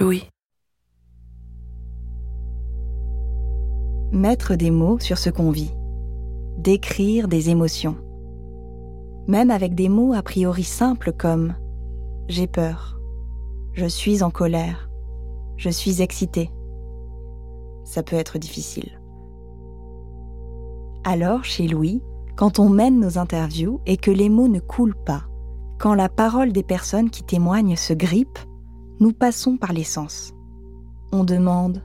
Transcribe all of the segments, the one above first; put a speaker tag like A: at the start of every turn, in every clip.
A: Louis.
B: Mettre des mots sur ce qu'on vit. Décrire des émotions. Même avec des mots a priori simples comme j'ai peur, je suis en colère, je suis excité. Ça peut être difficile. Alors, chez Louis, quand on mène nos interviews et que les mots ne coulent pas, quand la parole des personnes qui témoignent se grippe, nous passons par les sens. On demande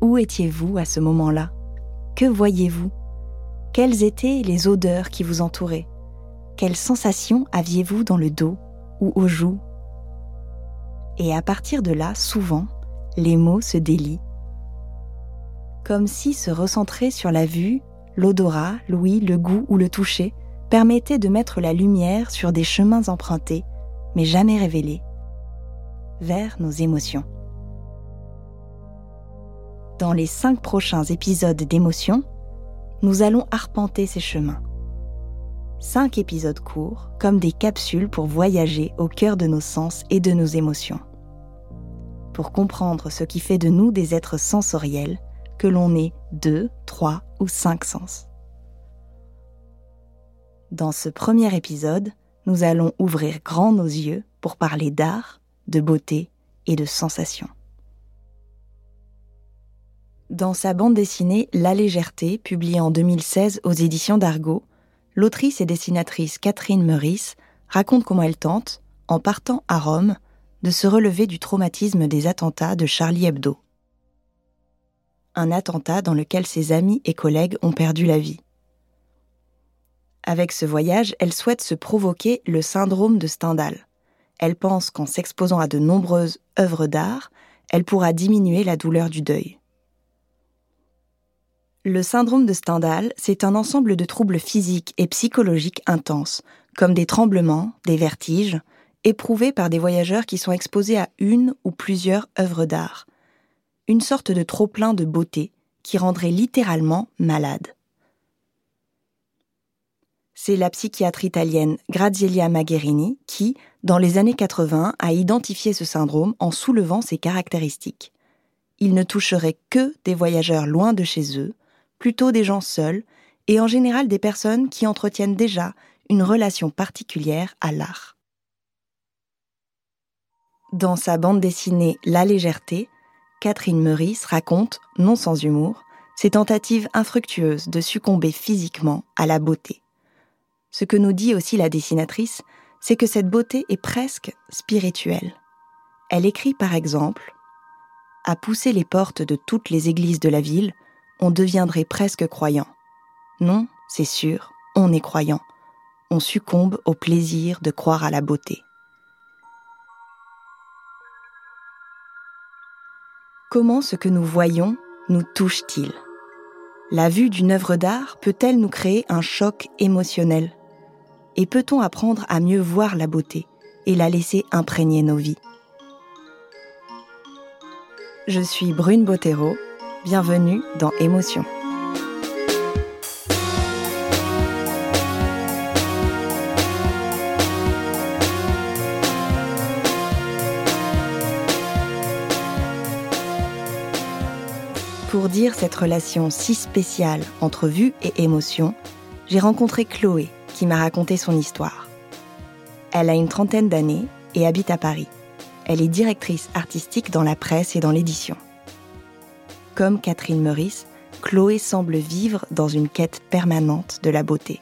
B: Où étiez-vous à ce moment-là? Que voyez-vous? Quelles étaient les odeurs qui vous entouraient? Quelles sensations aviez-vous dans le dos ou aux joues Et à partir de là, souvent, les mots se délient. Comme si se recentrer sur la vue, l'odorat, l'ouïe, le goût ou le toucher permettait de mettre la lumière sur des chemins empruntés, mais jamais révélés, vers nos émotions. Dans les cinq prochains épisodes d'émotions, nous allons arpenter ces chemins. Cinq épisodes courts, comme des capsules pour voyager au cœur de nos sens et de nos émotions. Pour comprendre ce qui fait de nous des êtres sensoriels, que l'on ait deux, trois ou cinq sens. Dans ce premier épisode, nous allons ouvrir grand nos yeux pour parler d'art, de beauté et de sensation. Dans sa bande dessinée La légèreté, publiée en 2016 aux éditions d'Argo, l'autrice et dessinatrice Catherine Meurice raconte comment elle tente, en partant à Rome, de se relever du traumatisme des attentats de Charlie Hebdo. Un attentat dans lequel ses amis et collègues ont perdu la vie. Avec ce voyage, elle souhaite se provoquer le syndrome de Stendhal. Elle pense qu'en s'exposant à de nombreuses œuvres d'art, elle pourra diminuer la douleur du deuil. Le syndrome de Stendhal, c'est un ensemble de troubles physiques et psychologiques intenses, comme des tremblements, des vertiges, éprouvés par des voyageurs qui sont exposés à une ou plusieurs œuvres d'art. Une sorte de trop-plein de beauté qui rendrait littéralement malade c'est la psychiatre italienne Grazielia Magherini qui, dans les années 80, a identifié ce syndrome en soulevant ses caractéristiques. Il ne toucherait que des voyageurs loin de chez eux, plutôt des gens seuls, et en général des personnes qui entretiennent déjà une relation particulière à l'art. Dans sa bande dessinée La légèreté, Catherine Meurice raconte, non sans humour, ses tentatives infructueuses de succomber physiquement à la beauté. Ce que nous dit aussi la dessinatrice, c'est que cette beauté est presque spirituelle. Elle écrit par exemple À pousser les portes de toutes les églises de la ville, on deviendrait presque croyant. Non, c'est sûr, on est croyant. On succombe au plaisir de croire à la beauté. Comment ce que nous voyons nous touche-t-il? La vue d'une œuvre d'art peut-elle nous créer un choc émotionnel? Et peut-on apprendre à mieux voir la beauté et la laisser imprégner nos vies? Je suis Brune Bottero, bienvenue dans Émotion. Pour dire cette relation si spéciale entre vue et émotion, j'ai rencontré Chloé, qui m'a raconté son histoire. Elle a une trentaine d'années et habite à Paris. Elle est directrice artistique dans la presse et dans l'édition. Comme Catherine Meurice, Chloé semble vivre dans une quête permanente de la beauté.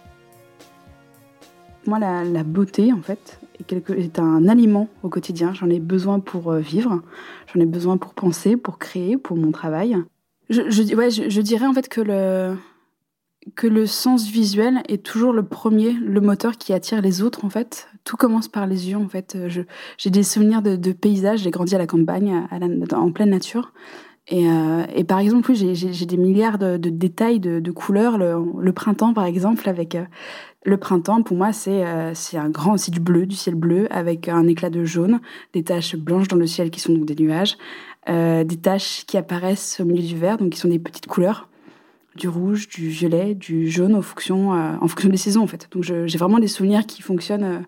C: Moi, la, beauté, en fait, est, un aliment au quotidien. J'en ai besoin pour euh, vivre, j'en ai besoin pour penser, pour créer, pour mon travail. Je dirais en fait que le, que le sens visuel est toujours le premier, le moteur qui attire les autres en fait. Tout commence par les yeux en fait. J'ai des souvenirs de, paysages, j'ai grandi à la campagne, en pleine nature. Et, euh, par exemple, j'ai des milliards de, détails, de, couleurs. Le, printemps, par exemple, avec euh, le printemps, pour moi, c'est euh, c'est un grand, c'est du bleu, du ciel bleu, avec un éclat de jaune, des taches blanches dans le ciel qui sont donc des nuages, des taches qui apparaissent au milieu du vert, donc qui sont des petites couleurs du rouge, du violet, du jaune en fonction, euh, en fonction des saisons en fait. Donc j'ai vraiment des souvenirs qui fonctionnent euh,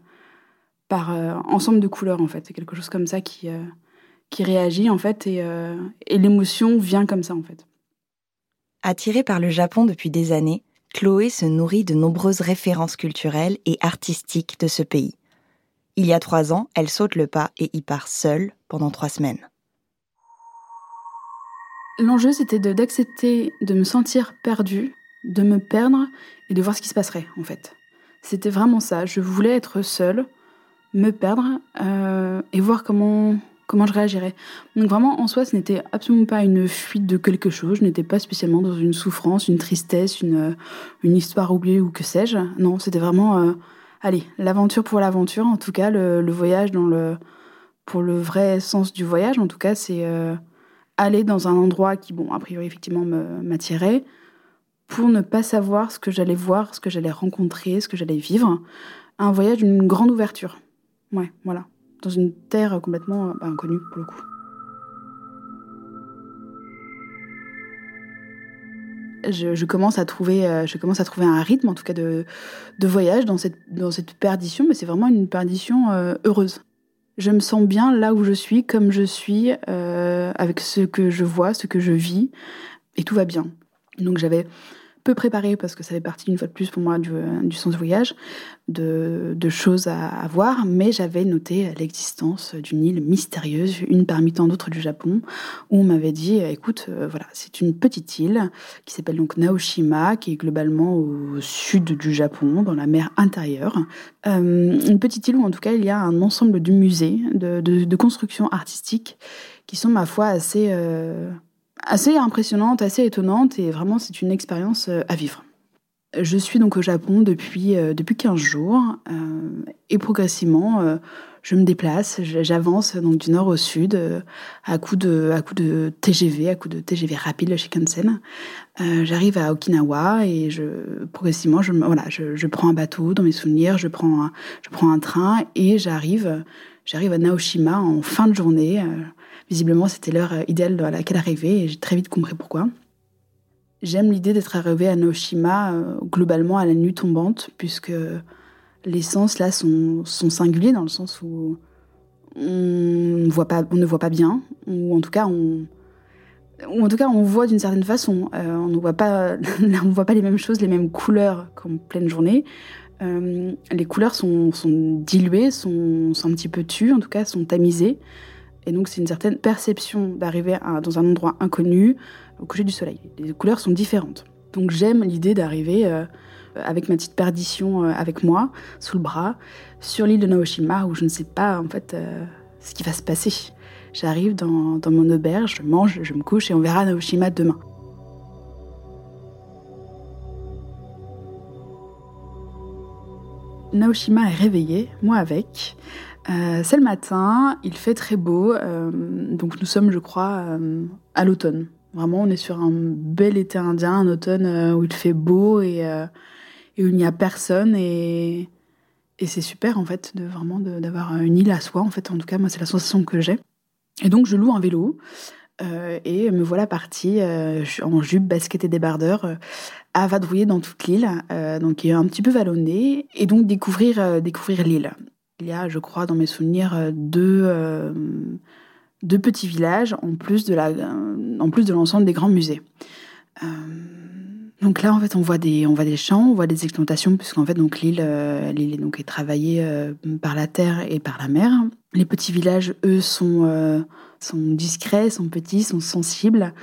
C: par euh, ensemble de couleurs en fait. C'est quelque chose comme ça qui, qui réagit en fait et, et l'émotion vient comme ça en fait.
B: Attirée par le Japon depuis des années, Chloé se nourrit de nombreuses références culturelles et artistiques de ce pays. Il y a trois ans, elle saute le pas et y part seule pendant trois semaines.
C: L'enjeu, c'était d'accepter de, me sentir perdue, de me perdre et de voir ce qui se passerait, en fait. C'était vraiment ça. Je voulais être seule, me perdre euh, et voir comment, comment je réagirais. Donc vraiment, en soi, ce n'était absolument pas une fuite de quelque chose. Je n'étais pas spécialement dans une souffrance, une tristesse, une, une histoire oubliée ou que sais-je. Non, c'était vraiment, euh, allez, l'aventure pour l'aventure. En tout cas, le, voyage dans le, pour le vrai sens du voyage. En tout cas, c'est... Euh, aller dans un endroit qui, bon, a priori, effectivement, m'attirait, pour ne pas savoir ce que j'allais voir, ce que j'allais rencontrer, ce que j'allais vivre. Un voyage d'une grande ouverture. Ouais, voilà. Dans une terre complètement bah, inconnue, pour le coup. Je, commence à trouver, euh, je commence à trouver un rythme, en tout cas, de, de voyage dans cette, dans cette perdition, mais c'est vraiment une perdition euh, heureuse je me sens bien là où je suis, comme je suis, euh, avec ce que je vois, ce que je vis, et tout va bien. Donc j'avais peu préparé parce que ça fait partie une fois de plus pour moi du, du sens voyage, de, de choses à, voir, mais j'avais noté l'existence d'une île mystérieuse, une parmi tant d'autres du Japon, où on m'avait dit, écoute, euh, voilà, c'est une petite île qui s'appelle donc Naoshima, qui est globalement au sud du Japon, dans la mer intérieure. Euh, une petite île où en tout cas il y a un ensemble de musées, de, de, de constructions artistiques qui sont ma foi assez... Euh, assez impressionnante, assez étonnante et vraiment c'est une expérience euh, à vivre. Je suis donc au Japon depuis, euh, depuis 15 jours euh, et progressivement je me déplace, j'avance donc du nord au sud à coup de, à coup de TGV, à coup de TGV rapide, le Shinkansen. J'arrive à Okinawa et je, progressivement je, voilà, je, je, prends un bateau dans mes souvenirs, je prends un, je prends un train et j'arrive j'arrive à Naoshima en fin de journée. Visiblement, c'était l'heure euh, idéale à laquelle arriver et j'ai très vite compris pourquoi. J'aime l'idée d'être arrivée à Noshima euh, globalement à la nuit tombante, puisque les sens là sont, singuliers dans le sens où on ne voit pas, bien, ou en tout cas on, en tout cas on voit d'une certaine façon. Euh, on ne voit pas, on voit pas les mêmes choses, les mêmes couleurs qu'en pleine journée. les couleurs sont, diluées, sont, un petit peu tues, en tout cas sont tamisées. Et donc, c'est une certaine perception d'arriver dans un endroit inconnu au coucher du soleil. Les couleurs sont différentes. Donc, j'aime l'idée d'arriver euh, avec ma petite perdition euh, avec moi, sous le bras, sur l'île de Naoshima, où je ne sais pas, en fait, euh, ce qui va se passer. J'arrive dans, dans mon auberge, je mange, je me couche et on verra Naoshima demain. Naoshima est réveillée, moi avec. Euh, c'est le matin, il fait très beau, euh, donc nous sommes, je crois, euh, à l'automne. Vraiment, on est sur un bel été indien, un automne où il fait beau et, où il n'y a personne et, c'est super en fait de vraiment d'avoir une île à soi. En fait, en tout cas, moi, c'est la sensation que j'ai. Et donc, je loue un vélo. et me voilà partie en jupe, basket et débardeur à vadrouiller dans toute l'île, donc un petit peu vallonnée, et donc découvrir, découvrir l'île. Il y a, je crois, dans mes souvenirs, euh, deux, euh, deux petits villages en plus de la, en plus de l'ensemble des grands musées. Euh, donc là, en fait, on voit des, on voit des champs, on voit des exploitations, puisqu'en fait, donc l'île, l'île est donc travaillée par la terre et par la mer. Les petits villages, eux, sont, sont discrets, sont petits, sont sensibles.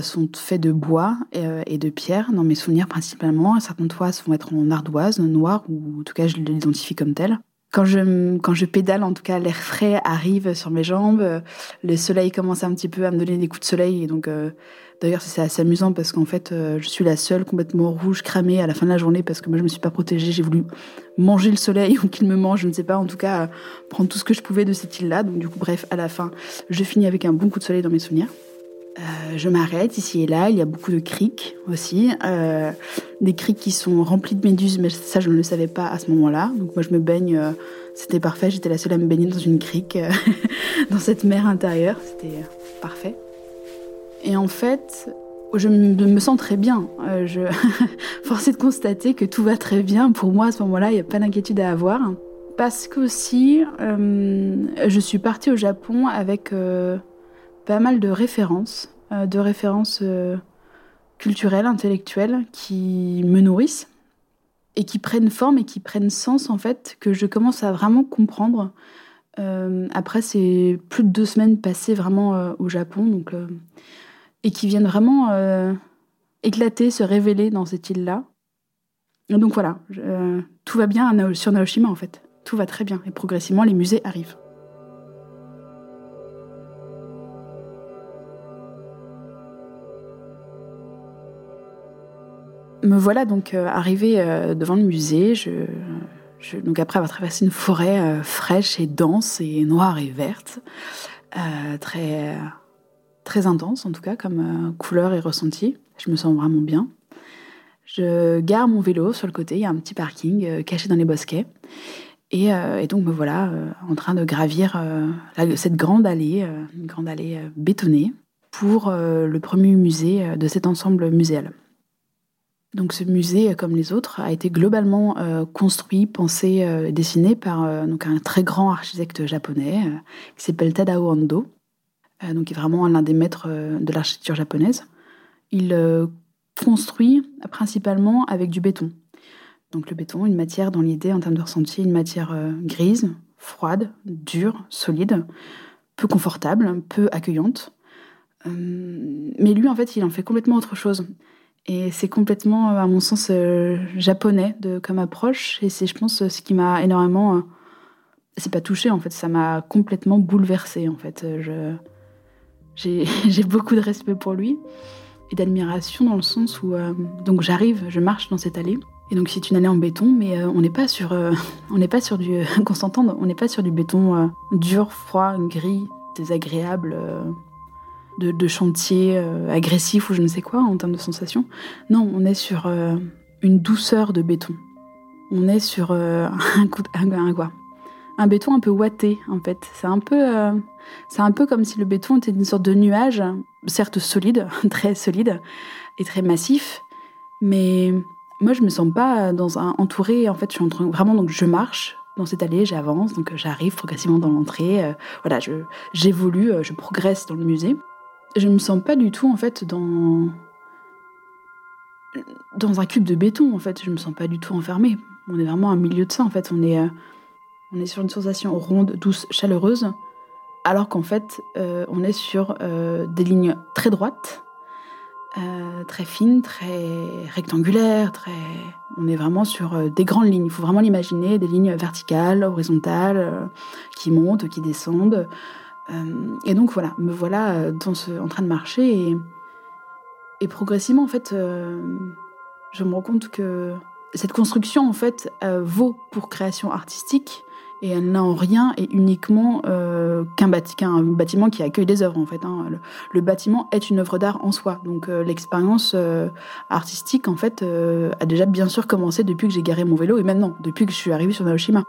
C: sont faits de bois et, de pierre, dans mes souvenirs principalement. Certains toits vont être en ardoise, noire, ou en tout cas je l'identifie comme tel. Quand je, quand je pédale, en tout cas, l'air frais arrive sur mes jambes. Le soleil commence un petit peu à me donner des coups de soleil. Et donc, euh, d'ailleurs, c'est assez amusant parce qu'en fait, euh, je suis la seule complètement rouge, cramée à la fin de la journée parce que moi, je me suis pas protégée. J'ai voulu manger le soleil ou qu'il me mange, je ne sais pas. En tout cas, prendre tout ce que je pouvais de cette île-là. Donc, du coup, bref, à la fin, je finis avec un bon coup de soleil dans mes souvenirs. Euh, je m'arrête ici et là. Il y a beaucoup de criques aussi. Euh, des criques qui sont remplis de méduses, mais ça, je ne le savais pas à ce moment-là. Donc, moi, je me baigne. Euh, c'était parfait. J'étais la seule à me baigner dans une crique, dans cette mer intérieure. C'était parfait. Et en fait, je me sens très bien. je... Force de constater que tout va très bien. Pour moi, à ce moment-là, il n'y a pas d'inquiétude à avoir. parce que aussi, je suis partie au Japon avec pas mal de références, de références culturelles, intellectuelles, qui me nourrissent et qui prennent forme et qui prennent sens en fait, que je commence à vraiment comprendre. après, c'est plus de deux semaines passées vraiment au Japon, donc et qui viennent vraiment euh, éclater, se révéler dans cette île-là. Donc voilà, euh, tout va bien sur Naoshima en fait. Tout va très bien et progressivement les musées arrivent. Me voilà donc euh, arrivée devant le musée. après avoir traversé une forêt fraîche et dense et noire et verte, très intense en tout cas comme euh, couleur et ressenti. Je me sens vraiment bien. Je gare mon vélo sur le côté, il y a un petit parking euh, caché dans les bosquets. Et, euh, donc me voilà en train de gravir cette grande allée, une grande allée bétonnée, pour le premier musée de cet ensemble muséal. Donc ce musée, comme les autres, a été globalement construit, pensé, dessiné par donc un très grand architecte japonais qui s'appelle Tadao Ando, euh, donc est vraiment l'un des maîtres euh, de l'architecture japonaise. Il euh, construit principalement avec du béton. Donc le béton, une matière dans l'idée, en termes de ressenti, une matière grise, froide, dure, solide, peu confortable, peu accueillante. mais lui, en fait, il en fait complètement autre chose. Et c'est complètement, à mon sens, japonais de, comme approche. Et c'est, je pense, ce qui m'a énormément... c'est pas touché, en fait, ça m'a complètement bouleversée, en fait. Je, J'ai beaucoup de respect pour lui et d'admiration dans le sens où euh, donc j'arrive, je marche dans cette allée et donc c'est une allée en béton, mais euh, on n'est pas sur euh, pas sur du qu'on s'entende, on n'est pas sur du béton dur, froid, gris, désagréable. De, chantier agressif ou je ne sais quoi en termes de sensation. Non, on est sur une douceur de béton. On est sur de, un, un, quoi, un béton un peu ouaté en fait. C'est un peu, euh, un peu comme si le béton était une sorte de nuage, certes solide, très solide et très massif, mais moi je me sens pas dans un entouré. En fait, je suis vraiment donc je marche dans cette allée, j'avance, donc j'arrive progressivement dans l'entrée. Euh, voilà, je j'évolue, euh, je progresse dans le musée. Je me sens pas du tout en fait dans un cube de béton en fait. Je me sens pas du tout enfermée. On est vraiment au milieu de ça en fait. On est est sur une sensation ronde, douce, chaleureuse, alors qu'en fait, euh, on est sur euh, des lignes très droites, euh, très fines, très rectangulaires. On est vraiment sur des grandes lignes. Il faut vraiment l'imaginer, des lignes verticales, horizontales, qui montent, qui descendent. Et donc voilà, me voilà ce, en train de marcher et, progressivement, en fait, je me rends compte que cette construction, en fait, vaut pour création artistique, et elle n'a en rien et uniquement euh, qu'un bâtiment qui accueille des œuvres en fait. Hein. Le, bâtiment est une œuvre d'art en soi, donc euh, l'expérience euh, artistique en fait a déjà bien sûr commencé depuis que j'ai garé mon vélo et maintenant depuis que je suis arrivée sur Naoshima.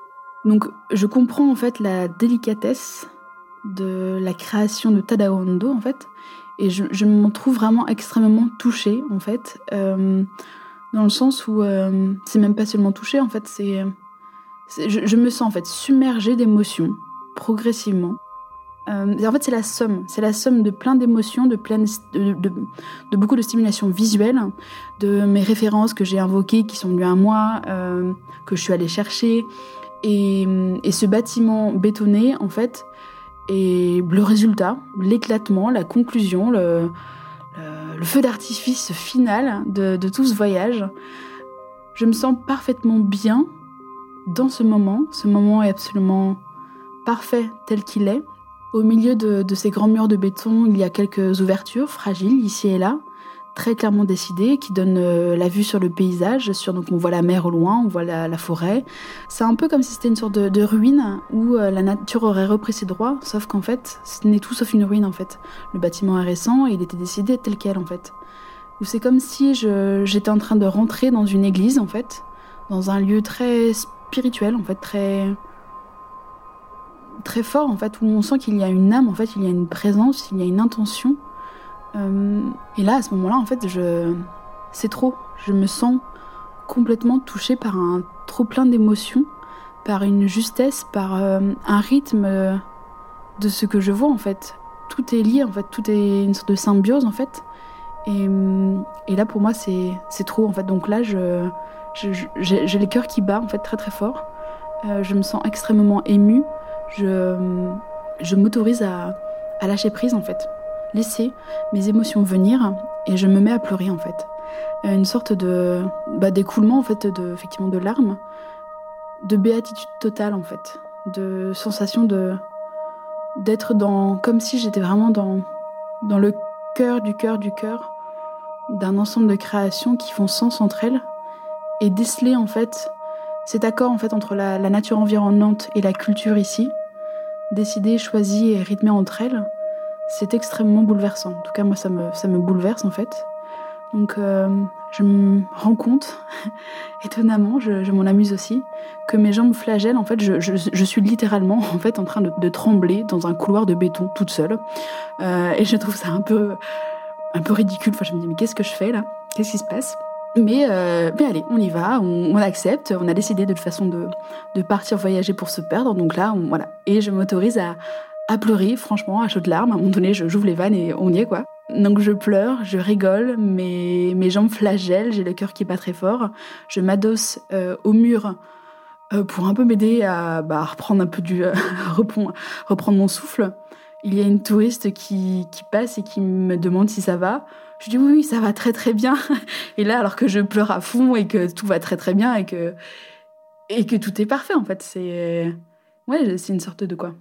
C: Donc je comprends en fait la délicatesse de la création de Tadao Ando en fait. Et je, m'en trouve vraiment extrêmement touchée en fait. Dans le sens où c'est même pas seulement touchée en fait c'est je, me sens en fait submergée d'émotions progressivement. Euh, en fait, c'est la somme, c'est la somme de plein d'émotions, de, de, de, beaucoup de stimulation visuelle, de mes références que j'ai invoquées, qui sont venues à moi, euh, que je suis allée chercher, et, ce bâtiment bétonné, en fait, et le résultat, l'éclatement, la conclusion, le, feu d'artifice final de, de tout ce voyage. Je me sens parfaitement bien dans ce moment. Ce moment est absolument parfait tel qu'il est. Au milieu de, ces grands murs de béton, il y a quelques ouvertures fragiles ici et là, très clairement décidées, qui donnent euh, la vue sur le paysage. Sur, donc on voit la mer au loin, on voit la, forêt. C'est un peu comme si c'était une sorte de, ruine où euh, la nature aurait repris ses droits, sauf qu'en fait, ce n'est tout sauf une ruine en fait. Le bâtiment est récent et il était décidé tel quel en fait. Ou c'est comme si j'étais en train de rentrer dans une église en fait, dans un lieu très spirituel, en fait, très très fort en fait où on sent qu'il y a une âme en fait il y a une présence il y a une intention et là à ce moment-là en fait je c'est trop je me sens complètement touchée par un trop plein d'émotions par une justesse, par un rythme de ce que je vois en fait. Tout est lié en fait, tout est une sorte de symbiose en fait. Et, et là pour moi c'est trop en fait. Donc là je, j'ai les cœurs qui battent en fait très très fort. Euh, je me sens extrêmement émue. Je, je m'autorise à, à, lâcher prise en fait. Laisser mes émotions venir et je me mets à pleurer en fait. Euh, une sorte de bah, d'écoulement en fait de effectivement de larmes, de béatitude totale en fait, de sensation de d'être dans, comme si j'étais vraiment dans, dans le cœur du cœur du cœur d'un ensemble de créations qui font sens entre elles et déceler en fait cet accord en fait entre la, nature environnante et la culture ici, décidé, choisi et rythmé entre elles, c'est extrêmement bouleversant. En tout cas moi ça me, ça me bouleverse en fait. Donc euh, je me rends compte, étonnamment, je, m'en amuse aussi, que mes jambes flagellent. En fait, je, je, suis littéralement en fait en train de, trembler dans un couloir de béton toute seule, euh, et je trouve ça un peu un peu ridicule. Enfin, je me dis mais qu'est-ce que je fais là? Qu'est-ce qui se passe? Mais, euh, mais allez, on y va, on, accepte. On a décidé de façon de, de partir voyager pour se perdre. Donc là, voilà. Et je m'autorise à, à pleurer, franchement, à chaudes larmes. À un moment donné, j'ouvre les vannes et on y est, quoi. Donc je pleure, je rigole, mes, mes jambes flagellent, j'ai le cœur qui bat très fort. Je m'adosse euh, au mur euh, pour un peu m'aider à bah, reprendre un peu du reprendre, mon souffle. Il y a une touriste qui, qui passe et qui me demande si ça va. Je dis oui, oui, ça va très très bien. Et là, alors que je pleure à fond et que tout va très très bien et que et que tout est parfait en fait, c'est ouais, c'est une sorte de quoi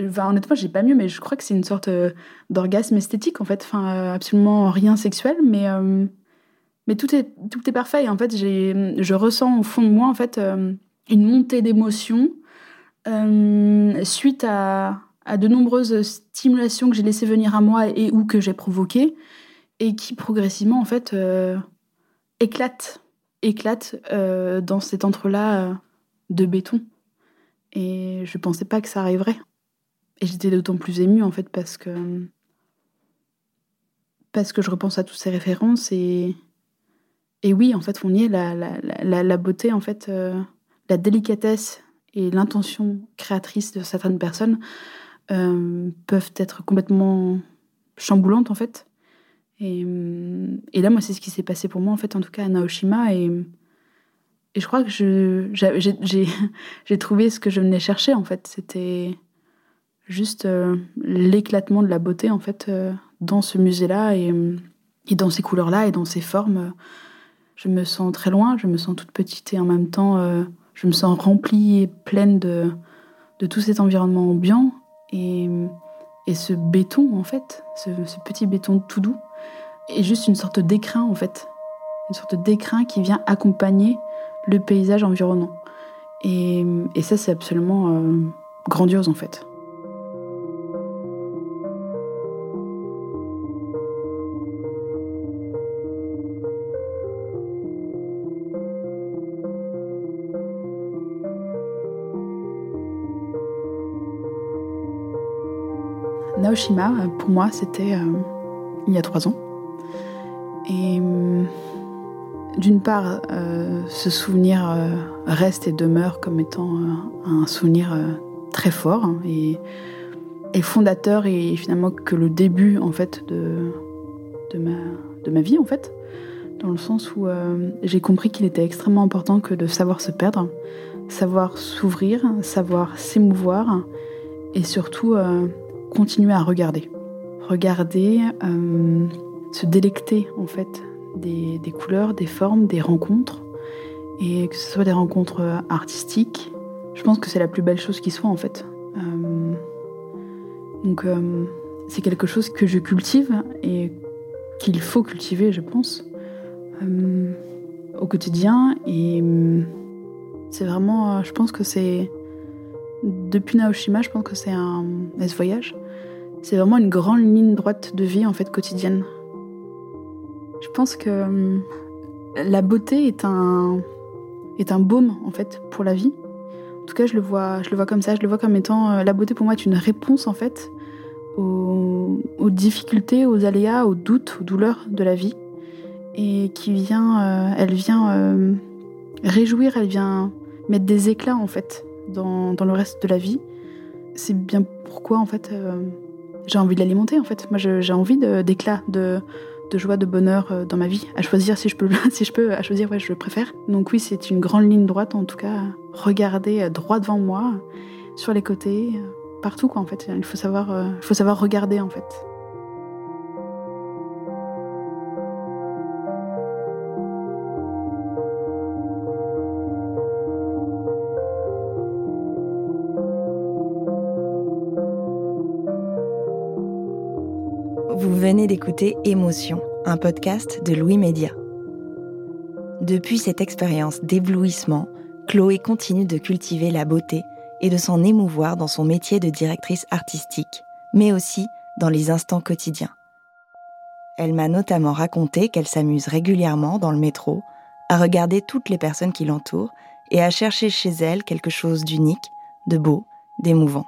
C: Enfin, honnêtement, j'ai pas mieux, mais je crois que c'est une sorte euh, d'orgasme esthétique, en fait. Enfin, euh, absolument rien sexuel, mais, euh, mais tout, est, tout est parfait. En fait, je ressens au fond de moi, en fait, une montée d'émotions suite à, à, de nombreuses stimulations que j'ai laissées venir à moi et ou que j'ai provoquées, et qui progressivement, en fait, éclatent, éclatent dans cet entre-là de béton. Et je pensais pas que ça arriverait. Et j'étais d'autant plus émue en fait parce que parce que je repense à toutes ces références et et oui en fait on y est la, la, la, beauté en fait euh, la délicatesse et l'intention créatrice de certaines personnes euh, peuvent être complètement chamboulantes en fait. Et, et là moi c'est ce qui s'est passé pour moi en fait en tout cas à Naoshima. Et et je crois que j'ai trouvé ce que je venais chercher en fait. C'était juste euh, l'éclatement de la beauté en fait euh, dans ce musée-là et, dans ces couleurs-là et dans ces formes. Je me sens très loin, je me sens toute petite et en même temps euh, je me sens remplie et pleine de, de tout cet environnement ambiant et, et ce béton en fait, ce, ce, petit béton tout doux est juste une sorte d'écrin en fait, une sorte d'écrin qui vient accompagner le paysage environnant. Et, et ça c'est absolument grandiose en fait. Naoshima, pour moi, c'était euh, il y a trois ans. Et euh, d'une part, euh, ce souvenir reste et demeure comme étant un souvenir très fort hein, et, fondateur et finalement que le début en fait de, de, ma, de ma vie en fait, dans le sens où j'ai compris qu'il était extrêmement important que de savoir se perdre, savoir s'ouvrir, savoir s'émouvoir et surtout continuer à regarder. Regarder, euh, se délecter en fait des, couleurs, des formes, des rencontres. Et que ce soit des rencontres artistiques, je pense que c'est la plus belle chose qui soit en fait. Euh, donc euh, c'est quelque chose que je cultive et qu'il faut cultiver, je pense, au quotidien. Et c'est vraiment, je pense que c'est depuis Naoshima, je pense que c'est un voyage. C'est vraiment une grande ligne droite de vie en fait quotidienne. Je pense que hum, la beauté est un est un baume en fait pour la vie. En tout cas, je le vois, je le vois comme ça. Je le vois comme étant euh, la beauté pour moi est une réponse en fait aux, difficultés, aux aléas, aux doutes, aux douleurs de la vie, et qui vient, euh, elle vient euh, réjouir, elle vient mettre des éclats en fait dans, dans le reste de la vie. C'est bien pourquoi en fait j'ai envie de l'alimenter en fait. Moi j'ai envie d'éclats, de, de, joie, de bonheur euh, dans ma vie. À choisir si je peux, si je peux, à choisir ouais je préfère. Donc oui c'est une grande ligne droite en tout cas. Regarder euh, droit devant moi, sur les côtés, partout quoi en fait. Il faut savoir, il faut savoir regarder en fait.
B: D'écouter Émotion, un podcast de Louis Média. Depuis cette expérience d'éblouissement, Chloé continue de cultiver la beauté et de s'en émouvoir dans son métier de directrice artistique, mais aussi dans les instants quotidiens. Elle m'a notamment raconté qu'elle s'amuse régulièrement dans le métro à regarder toutes les personnes qui l'entourent et à chercher chez elle quelque chose d'unique, de beau, d'émouvant.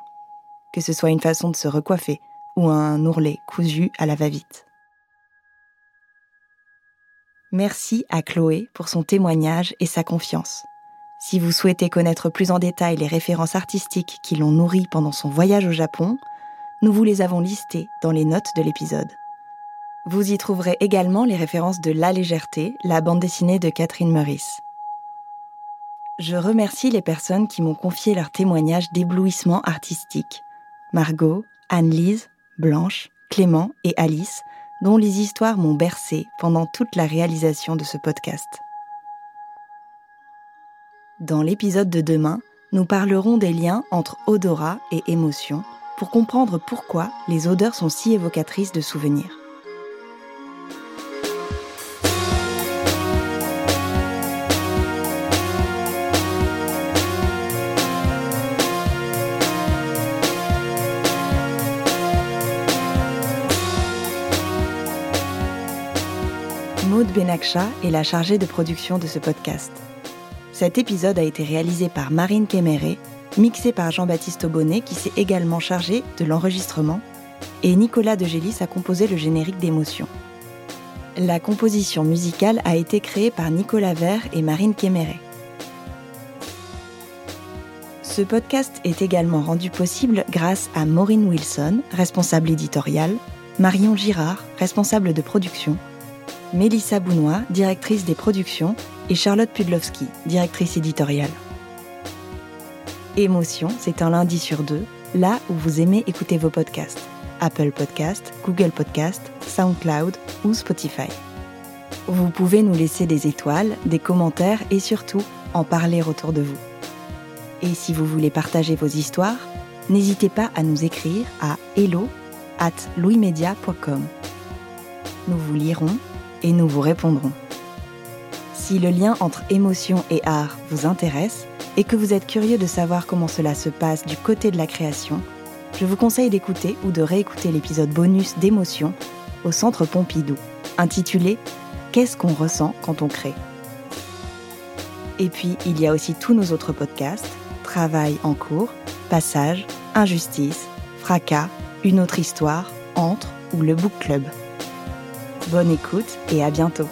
B: Que ce soit une façon de se recoiffer, ou un ourlet cousu à la va-vite. Merci à Chloé pour son témoignage et sa confiance. Si vous souhaitez connaître plus en détail les références artistiques qui l'ont nourrie pendant son voyage au Japon, nous vous les avons listées dans les notes de l'épisode. Vous y trouverez également les références de La Légèreté, la bande dessinée de Catherine Meurice. Je remercie les personnes qui m'ont confié leur témoignage d'éblouissement artistique. Margot, Anne-Lise, Blanche, Clément et Alice, dont les histoires m'ont bercé pendant toute la réalisation de ce podcast. Dans l'épisode de demain, nous parlerons des liens entre odorat et émotion pour comprendre pourquoi les odeurs sont si évocatrices de souvenirs. Benakcha est la chargée de production de ce podcast. Cet épisode a été réalisé par Marine Kéméré, mixé par Jean-Baptiste Aubonnet qui s'est également chargé de l'enregistrement, et Nicolas de Gélis a composé le générique d'émotion. La composition musicale a été créée par Nicolas Vert et Marine Kéméré. Ce podcast est également rendu possible grâce à Maureen Wilson, responsable éditoriale, Marion Girard, responsable de production, Mélissa Bounois, directrice des productions, et Charlotte Pudlowski, directrice éditoriale. Émotion, c'est un lundi sur deux, là où vous aimez écouter vos podcasts. Apple Podcast, Google Podcast, SoundCloud ou Spotify. Vous pouvez nous laisser des étoiles, des commentaires et surtout en parler autour de vous. Et si vous voulez partager vos histoires, n'hésitez pas à nous écrire à hello at louismedia.com. Nous vous lirons et nous vous répondrons. Si le lien entre émotion et art vous intéresse et que vous êtes curieux de savoir comment cela se passe du côté de la création, je vous conseille d'écouter ou de réécouter l'épisode bonus d'émotion au Centre Pompidou, intitulé Qu'est-ce qu'on ressent quand on crée? Et puis, il y a aussi tous nos autres podcasts, Travail en cours, Passage, Injustice, Fracas, Une autre histoire, Entre ou le Book Club. Bonne écoute et à bientôt.